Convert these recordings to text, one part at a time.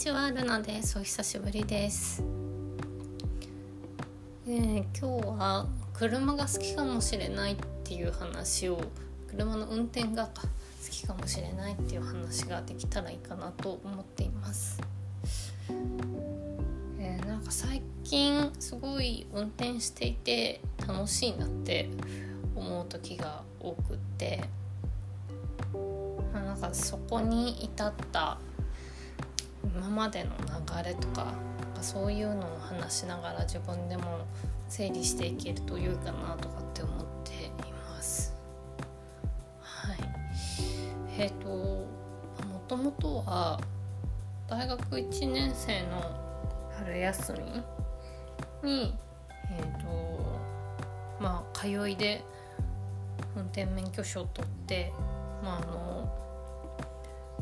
ちはルナです。お久しぶりです、えー、今日は車が好きかもしれないっていう話を車の運転が好きかもしれないっていう話ができたらいいかなと思っています、えー、なんか最近すごい運転していて楽しいなって思う時が多くって。なんかそこに至った今までの流れとかかそういうのを話しながら自分でも整理していけると良いかなとかって思っています。はい、えっ、ー、ともともとは大学1年生の春休みにえっ、ー、とまあ通いで運転免許証を取ってまああの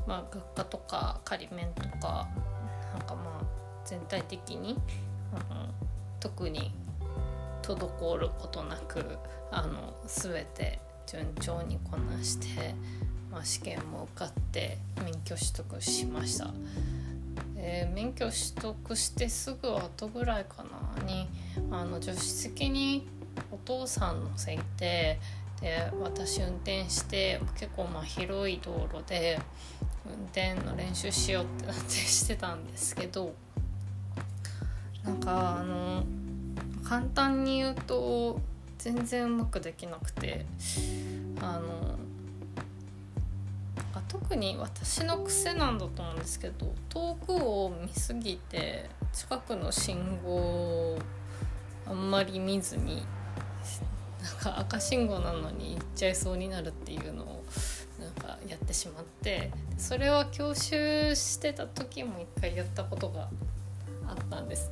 まあ、学科とか仮免とかなんかまあ全体的に、うん、特に滞ることなくあの全て順調にこなして、まあ、試験も受かって免許取得しました。え免許取得してすぐ後ぐらいかなにあの助手席にお父さん乗せてで私運転して結構まあ広い道路で運転の練習しようってなってしてたんですけどなんかあの簡単に言うと全然うまくできなくてあの特に私の癖なんだと思うんですけど遠くを見すぎて近くの信号をあんまり見ずになんか赤信号なのに行っちゃいそうになるっていうのをってしまってそれは教習してた時も一回やったことがあったんです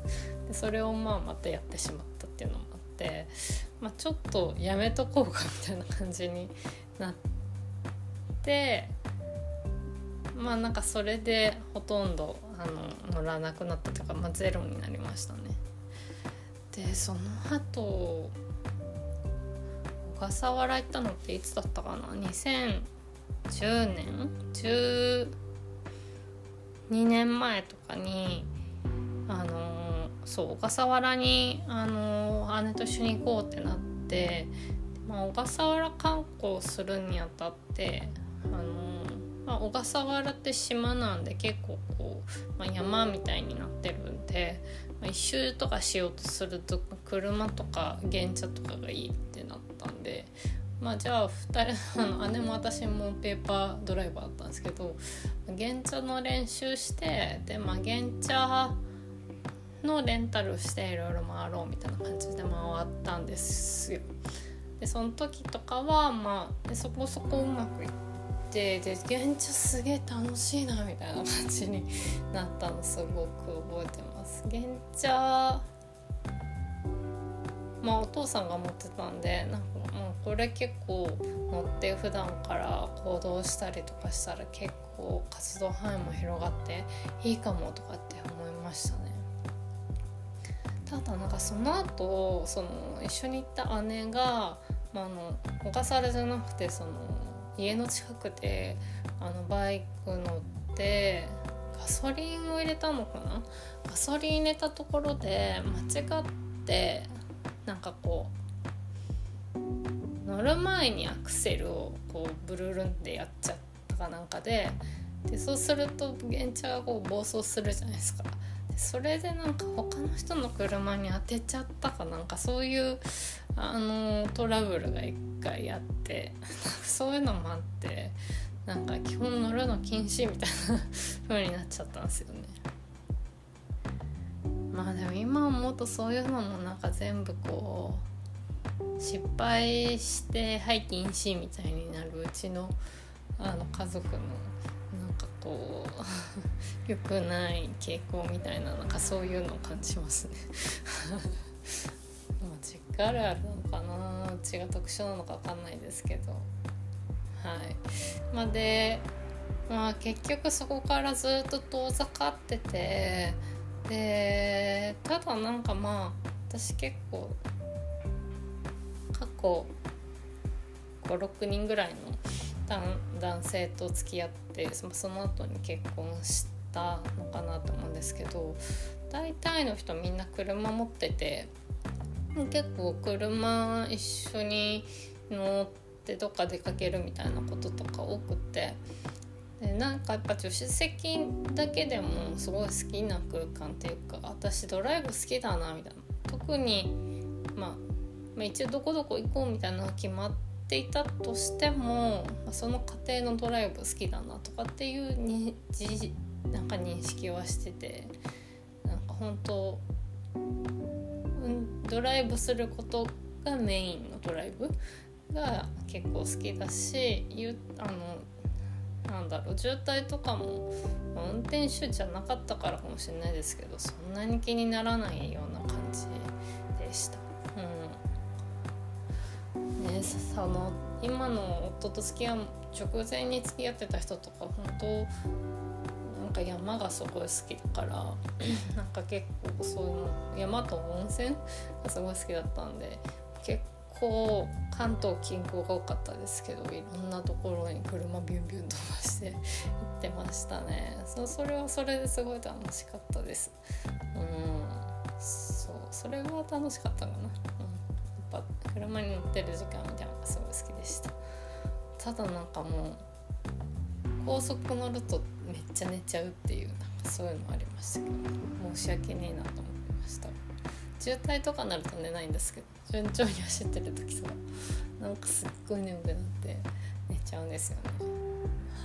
でそれをまあまたやってしまったっていうのもあって、まあ、ちょっとやめとこうかみたいな感じになってまあなんかそれでほとんどあの乗らなくなったというか、まあ、ゼロになりましたね。でその後小笠原行ったのっていつだったかな？10年12年前とかにあのそう小笠原にあの姉と一緒に行こうってなって、まあ、小笠原観光するにあたってあの、まあ、小笠原って島なんで結構こう、まあ、山みたいになってるんで、まあ、一周とかしようとすると車とか原茶とかがいい。まあじゃあ2人あの姉も私もペーパードライバーだったんですけど原茶の練習してでまあ原茶のレンタルしていろいろ回ろうみたいな感じで回ったんですよ。でその時とかはまあそこそこうまくいってで原茶すげえ楽しいなみたいな感じになったのすごく覚えてます。原茶まあお父さんが持ってたんでなんかこれ結構乗って普段から行動したりとかしたら結構活動範囲も広がっていいかもとかって思いましたね。ただなんかその後その一緒に行った姉が、まあ、の小笠原じゃなくてその家の近くであのバイク乗ってガソリンを入れたのかな？ガソリン入れたところで間違ってなんかこう乗る前にアクセルをこうブルルンってやっちゃったかなんかででそうすると原茶がこう暴走するじゃないですか。それでなんか他の人の車に当てちゃったかなんかそういうあのトラブルが一回あって そういうのもあってなんか基本乗るの禁止みたいな風になっちゃったんですよね。まあでも今思うとそういうのもなんか全部こう失敗してはい禁止みたいになるうちのあの家族のなんかこう 良くない傾向みたいななんかそういうのを感じますね。まあ実家あるあるなのかなうちが特殊なのか分かんないですけど。はい。まあでまあ結局そこからずっと遠ざかっててでただなんかまあ私結構過去56人ぐらいの男性と付き合ってその後に結婚したのかなと思うんですけど大体の人みんな車持ってて結構車一緒に乗ってどっか出かけるみたいなこととか多くてでなんかやっぱ助手席だけでもすごい好きな空間っていうか私ドライブ好きだなみたいな。特に、まあ、まあ一応どこどこ行こうみたいなのが決まっていたとしても、まあ、その過程のドライブ好きだなとかっていうにじなんか認識はしててなんか本当、うん、ドライブすることがメインのドライブが結構好きだしあのなんだろう渋滞とかも運転手じゃなかったからかもしれないですけどそんなに気にならないような感じでした。その今の夫と付き合う直前に付き合ってた人とか本当なんか山がすごい好きだから なんか結構そういうの山と温泉がすごい好きだったんで結構関東近郊が多かったですけどいろんなところに車ビュンビュン飛ばして行ってましたね。そそれはそれですごい楽しかったです。うん。そうそれは楽しかったかな、うん、車に乗ってる時間みたいなのがすごい好きでした。ただなんかもう高速乗るとめっちゃ寝ちゃうっていうなんかそういうのありましたけど申し訳ねえなと思ってました。渋滞とかになると寝ないんですけど順調に走ってる時とかなんかすっごい眠くなって寝ちゃうんですよね。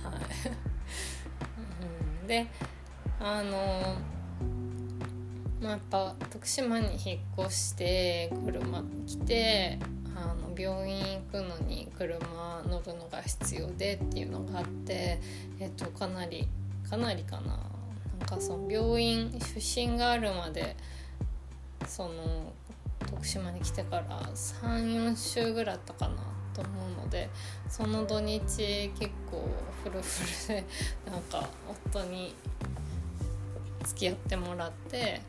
はい、うん、であのまあ、やっぱ徳島に引っ越して車来てあの病院行くのに車乗るのが必要でっていうのがあって、えっと、かなりかなりかな。なんかその病院出身があるまでその徳島に来てから34週ぐらいあったかなと思うのでその土日結構フルフルでなんか夫に付き合ってもらって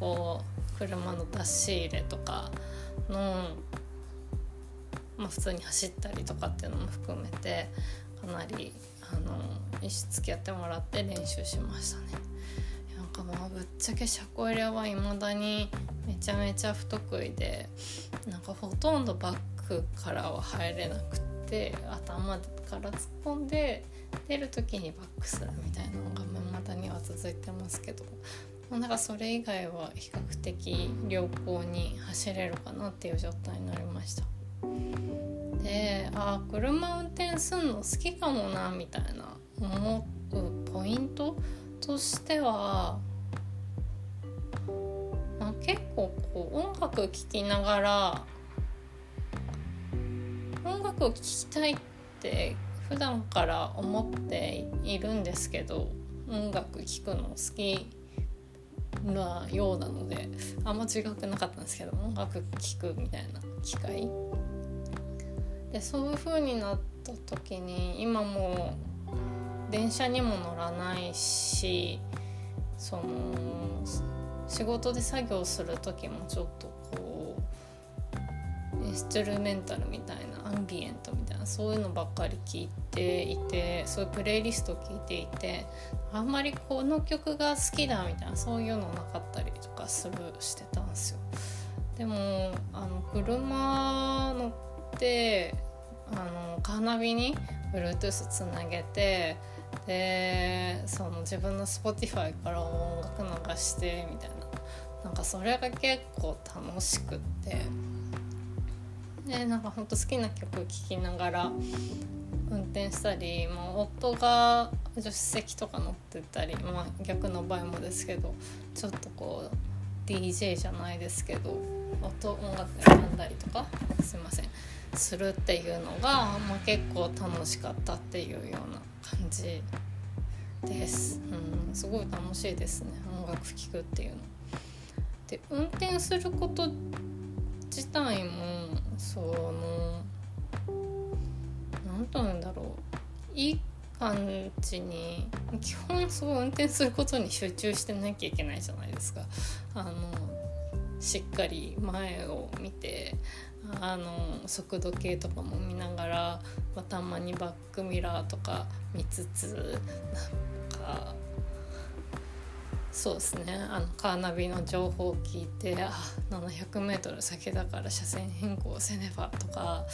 こう車の出し入れとかの、まあ、普通に走ったりとかっていうのも含めてかなりあの付き合ってもらって練習しましたね。なんかまあぶっちゃけ車庫入れはいまだにめちゃめちゃ不得意でなんかほとんどバックからは入れなくって頭から突っ込んで出る時にバックするみたいなのがまだには続いてますけどもうなんかそれ以外は比較的良好に走れるかなっていう状態になりました。であ車運転すんの好きかもなみたいな思うポイントとしては、まあ、結構こう音楽聴きながら音楽を聴きたいって普段から思っているんですけど音楽聴くの好きなようなのであんま違くなかったんですけど音楽聴くみたいな機会。でそういう風になった時に今もう電車にも乗らないしその仕事で作業する時もちょっとこうインストゥルメンタルみたいなアンビエントみたいなそういうのばっかり聞いていてそういうプレイリスト聞いていてあんまりこの曲が好きだみたいなそういうのなかったりとかするしてたんですよ。でもあの車乗ってあのカーナビに Bluetooth つなげてでその自分の Spotify から音楽流してみたいななんかそれが結構楽しくってでなんかほんと好きな曲聴きながら運転したり、まあ、夫が助手席とか乗ってたり、まあ、逆の場合もですけどちょっとこう DJ じゃないですけど音音楽選んだりとかすいません。するっていうのが、まあ、結構楽しかったっていうような感じです、うん、すごい楽しいですね。音楽聴くっていうの。で運転すること自体もその何と言うんだろういい感じに基本そう運転することに集中してなきゃいけないじゃないですか。あのしっかり前を見てあの速度計とかも見ながら、まあ、たまにバックミラーとか見つつなんかそうですねあのカーナビの情報を聞いてあ 700m 先だから車線変更せねばとか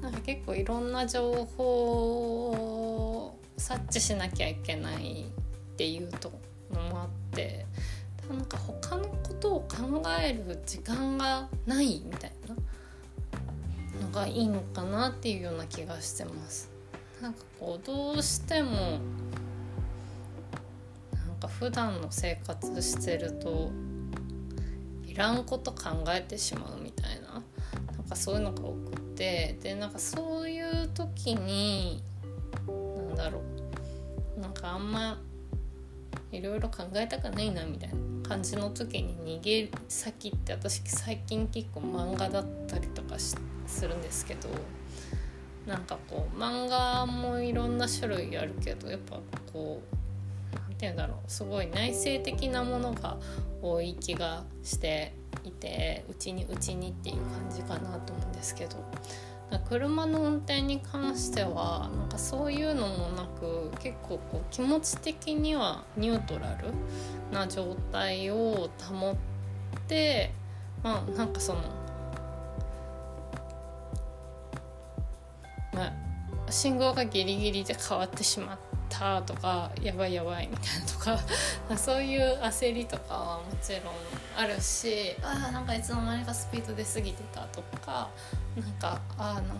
なんか結構いろんな情報を察知しなきゃいけないっていうのもあってなんか他のことを考える時間がないみたいなのがいいのかなっていうような気がしてます。なんかこうどうしてもか普段の生活してるといらんこと考えてしまうみたいななんかそういうのが多くてでなんかそういう時になんだろうなんかあんまいろいろ考えたくないなみたいな感じの時に逃げ先って私最近結構漫画だったりとかするんですけどなんかこう漫画もいろんな種類あるけどやっぱこうて言うんだろう。すごい内省的なものが多い気がしていてうちにうちにっていう感じかなと思うんですけど。車の運転に関してはなんかそういうのもなく結構こう気持ち的にはニュートラルな状態を保ってまあなんかそのまあ信号がギリギリで変わってしまったとかやばいやばいみたいなと かそういう焦りとかはもちろんあるしあなんかいつの間にかスピード出過ぎてたとかなんかあなんか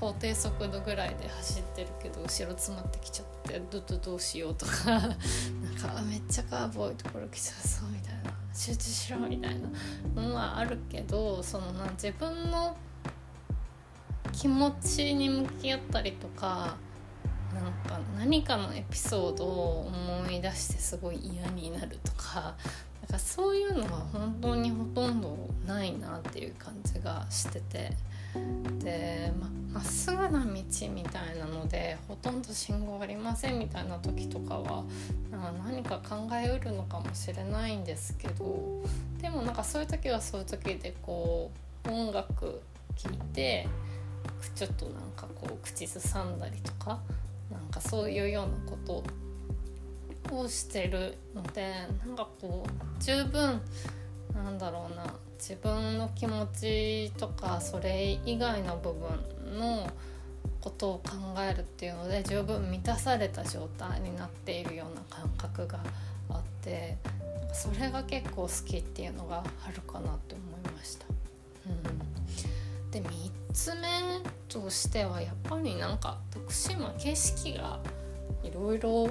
法定速度ぐらいで走ってるけど後ろ詰まってきちゃってどどどうしようとか なんかめっちゃカーブ多いところ来ちゃうそうみたいな集中しろみたいなのはあるけどそのな自分の気持ちに向き合ったりとかなんか何かのエピソードを思い出してすごい嫌になるとかなんかそういうのは本当にほとんどないなっていう感じがしててでまっすぐな道みたいなのでほとんど信号ありませんみたいな時とかはなんか何か考えうるのかもしれないんですけどでもなんかそういう時はそういう時でこう音楽聴いてちょっとなんかこう口ずさんだりとかなんかそういうようなことをしてるのでなんかこう十分なんだろうな自分の気持ちとかそれ以外の部分のことを考えるっていうので十分満たされた状態になっているような感覚があってそれが結構好きっていうのがあるかなって思いました。うん、で3つ目としてはやっぱりなんか徳島景色がいろいろ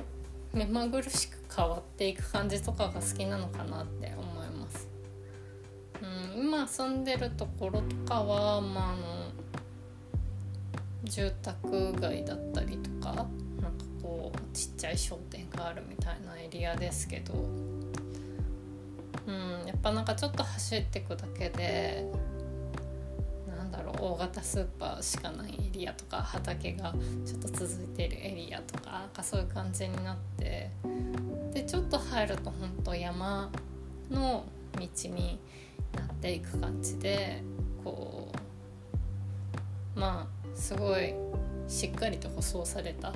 目まぐるしく変わっていく感じとかが好きなのかなって思います。うん、今住んでるところとかは、まあ、あの住宅街だったりとかなんかこうちっちゃい商店があるみたいなエリアですけど、うん、やっぱなんかちょっと走ってくだけでだろう大型スーパーしかないエリアとか畑がちょっと続いているエリアとかなんかそういう感じになってでちょっと入ると本当山の道になっていく感じでこうまあすごいしっかりと舗装された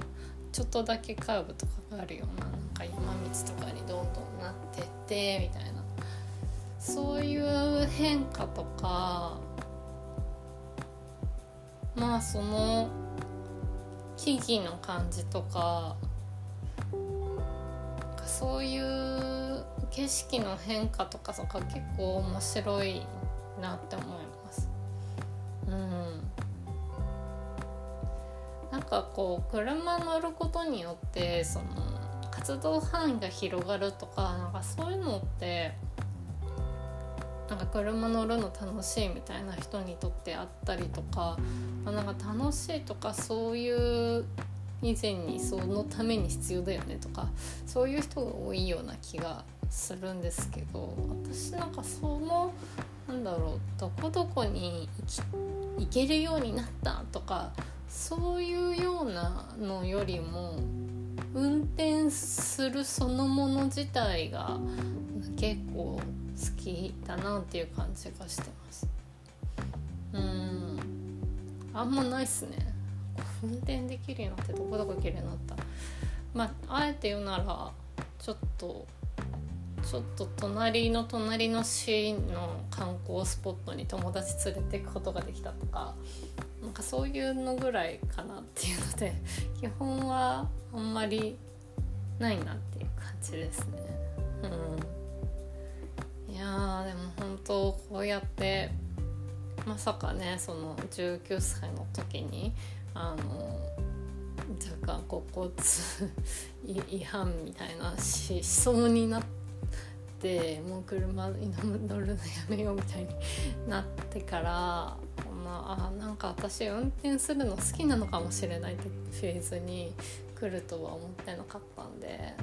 ちょっとだけカーブとかがあるようななんか山道とかにどんどんなってってみたいな。そういう変化とかまあその木々の感じとかそういう景色の変化とかとか結構面白いなって思います。うん、なんかこう車乗ることによってその活動範囲が広がるとかなんかそういうのってなんか車乗るの楽しいみたいな人にとってあったりとか,、まあ、なんか楽しいとかそういう以前にそのために必要だよねとかそういう人が多いような気がするんですけど私なんかそのなんだろうどこどこに行けるようになったとかそういうようなのよりも運転するそのもの自体が結構好きだなっていう感じがしてます。うん。あんまないっすね。運転できるようになってどこどこ行けるようになった。まああえて言うならちょっとちょっと隣の隣の市の観光スポットに友達連れていくことができたとかなんかそういうのぐらいかなっていうので 基本はあんまりないなっていう感じですね。うん、やーでも本当こうやってまさかねその19歳の時にあの若干こう交通違反みたいなしそうになってもう車に乗るのやめようみたいになってからまあなんか私運転するの好きなのかもしれないってフェーズに来るとは思ってなかったんで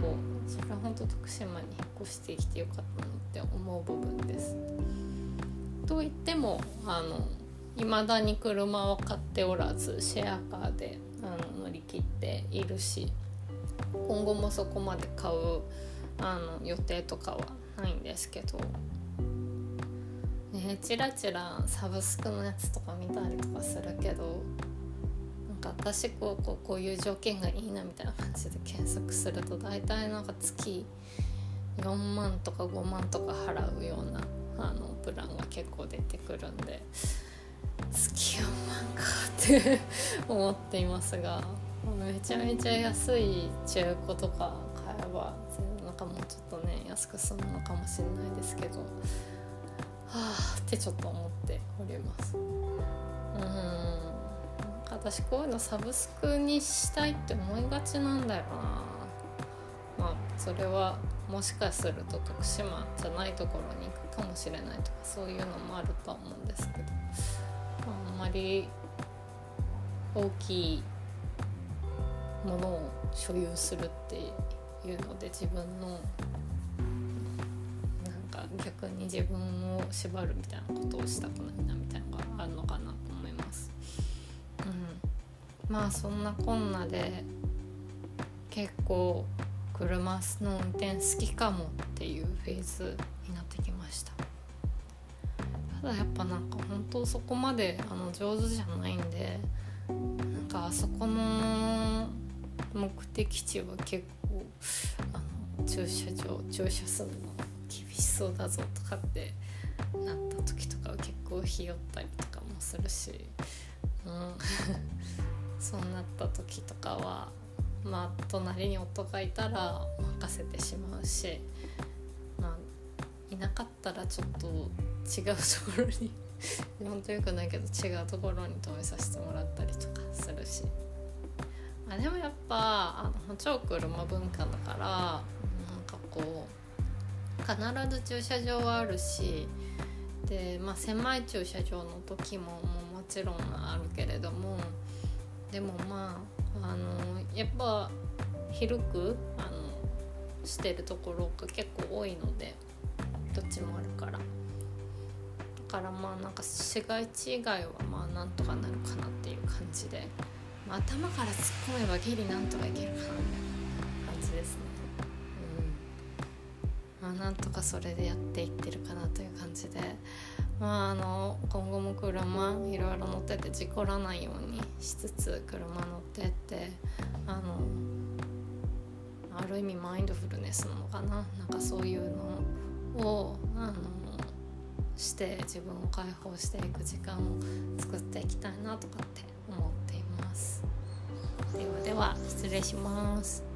なんかこうそれは本当徳島に引っ越してきてよかったなって思う部分です。と言ってもあの未だに車は買っておらずシェアカーであの乗り切っているし今後もそこまで買うあの予定とかはないんですけどねチラチラサブスクのやつとか見たりとかするけどか私こうこうこういう条件がいいなみたいな感じで検索すると大体なんか月4万とか5万とか払うようなあのプランが結構出てくるんで月4万かって思っていますがめちゃめちゃ安い中古とか買えばなんかもうちょっとね安く済むのかもしれないですけど。はあってちょっと思っておりますうん私こういうのサブスクにしたいって思いがちなんだよな。まあそれはもしかすると徳島じゃないところに行くかもしれないとかそういうのもあるとは思うんですけどあんまり大きいものを所有するっていうので自分のなんか逆に自分を縛るみたいなことをしたくないまあそんなこんなで結構車の運転好きかもっていうフェーズになってきました。ただやっぱなんか本当そこまであの上手じゃないんでなんかあそこの目的地は結構あの駐車場駐車するの厳しそうだぞとかってなった時とかは結構ひよったりとかもするし、うん、そうなった時とかはまあ隣に夫がいたら任せてしまうし、まあ、いなかったらちょっと違うところに 本当よくないけど違うところに止めさせてもらったりとかするし。あでもやっぱあの超車文化だからなんかこう必ず駐車場はあるしで、まあ、狭い駐車場の時ももちろんあるけれどもでもまああのやっぱ広くあのしてるところが結構多いのでどっちもあるからだからまあなんか市街地以外はまあなんとかなるかなっていう感じで、まあ、頭から突っ込めばギリなんとかいけるかなみたいな感じですね。うんまあ、なんとかそれでやっていってるかなという感じで、まあ、あの今後も車いろいろ乗ってて事故らないようにしつつ車乗ってってあのある意味マインドフルネスなのかな？なんかそういうのをあのして自分を解放していく時間を作っていきたいなとかって思っています。ではでは失礼します。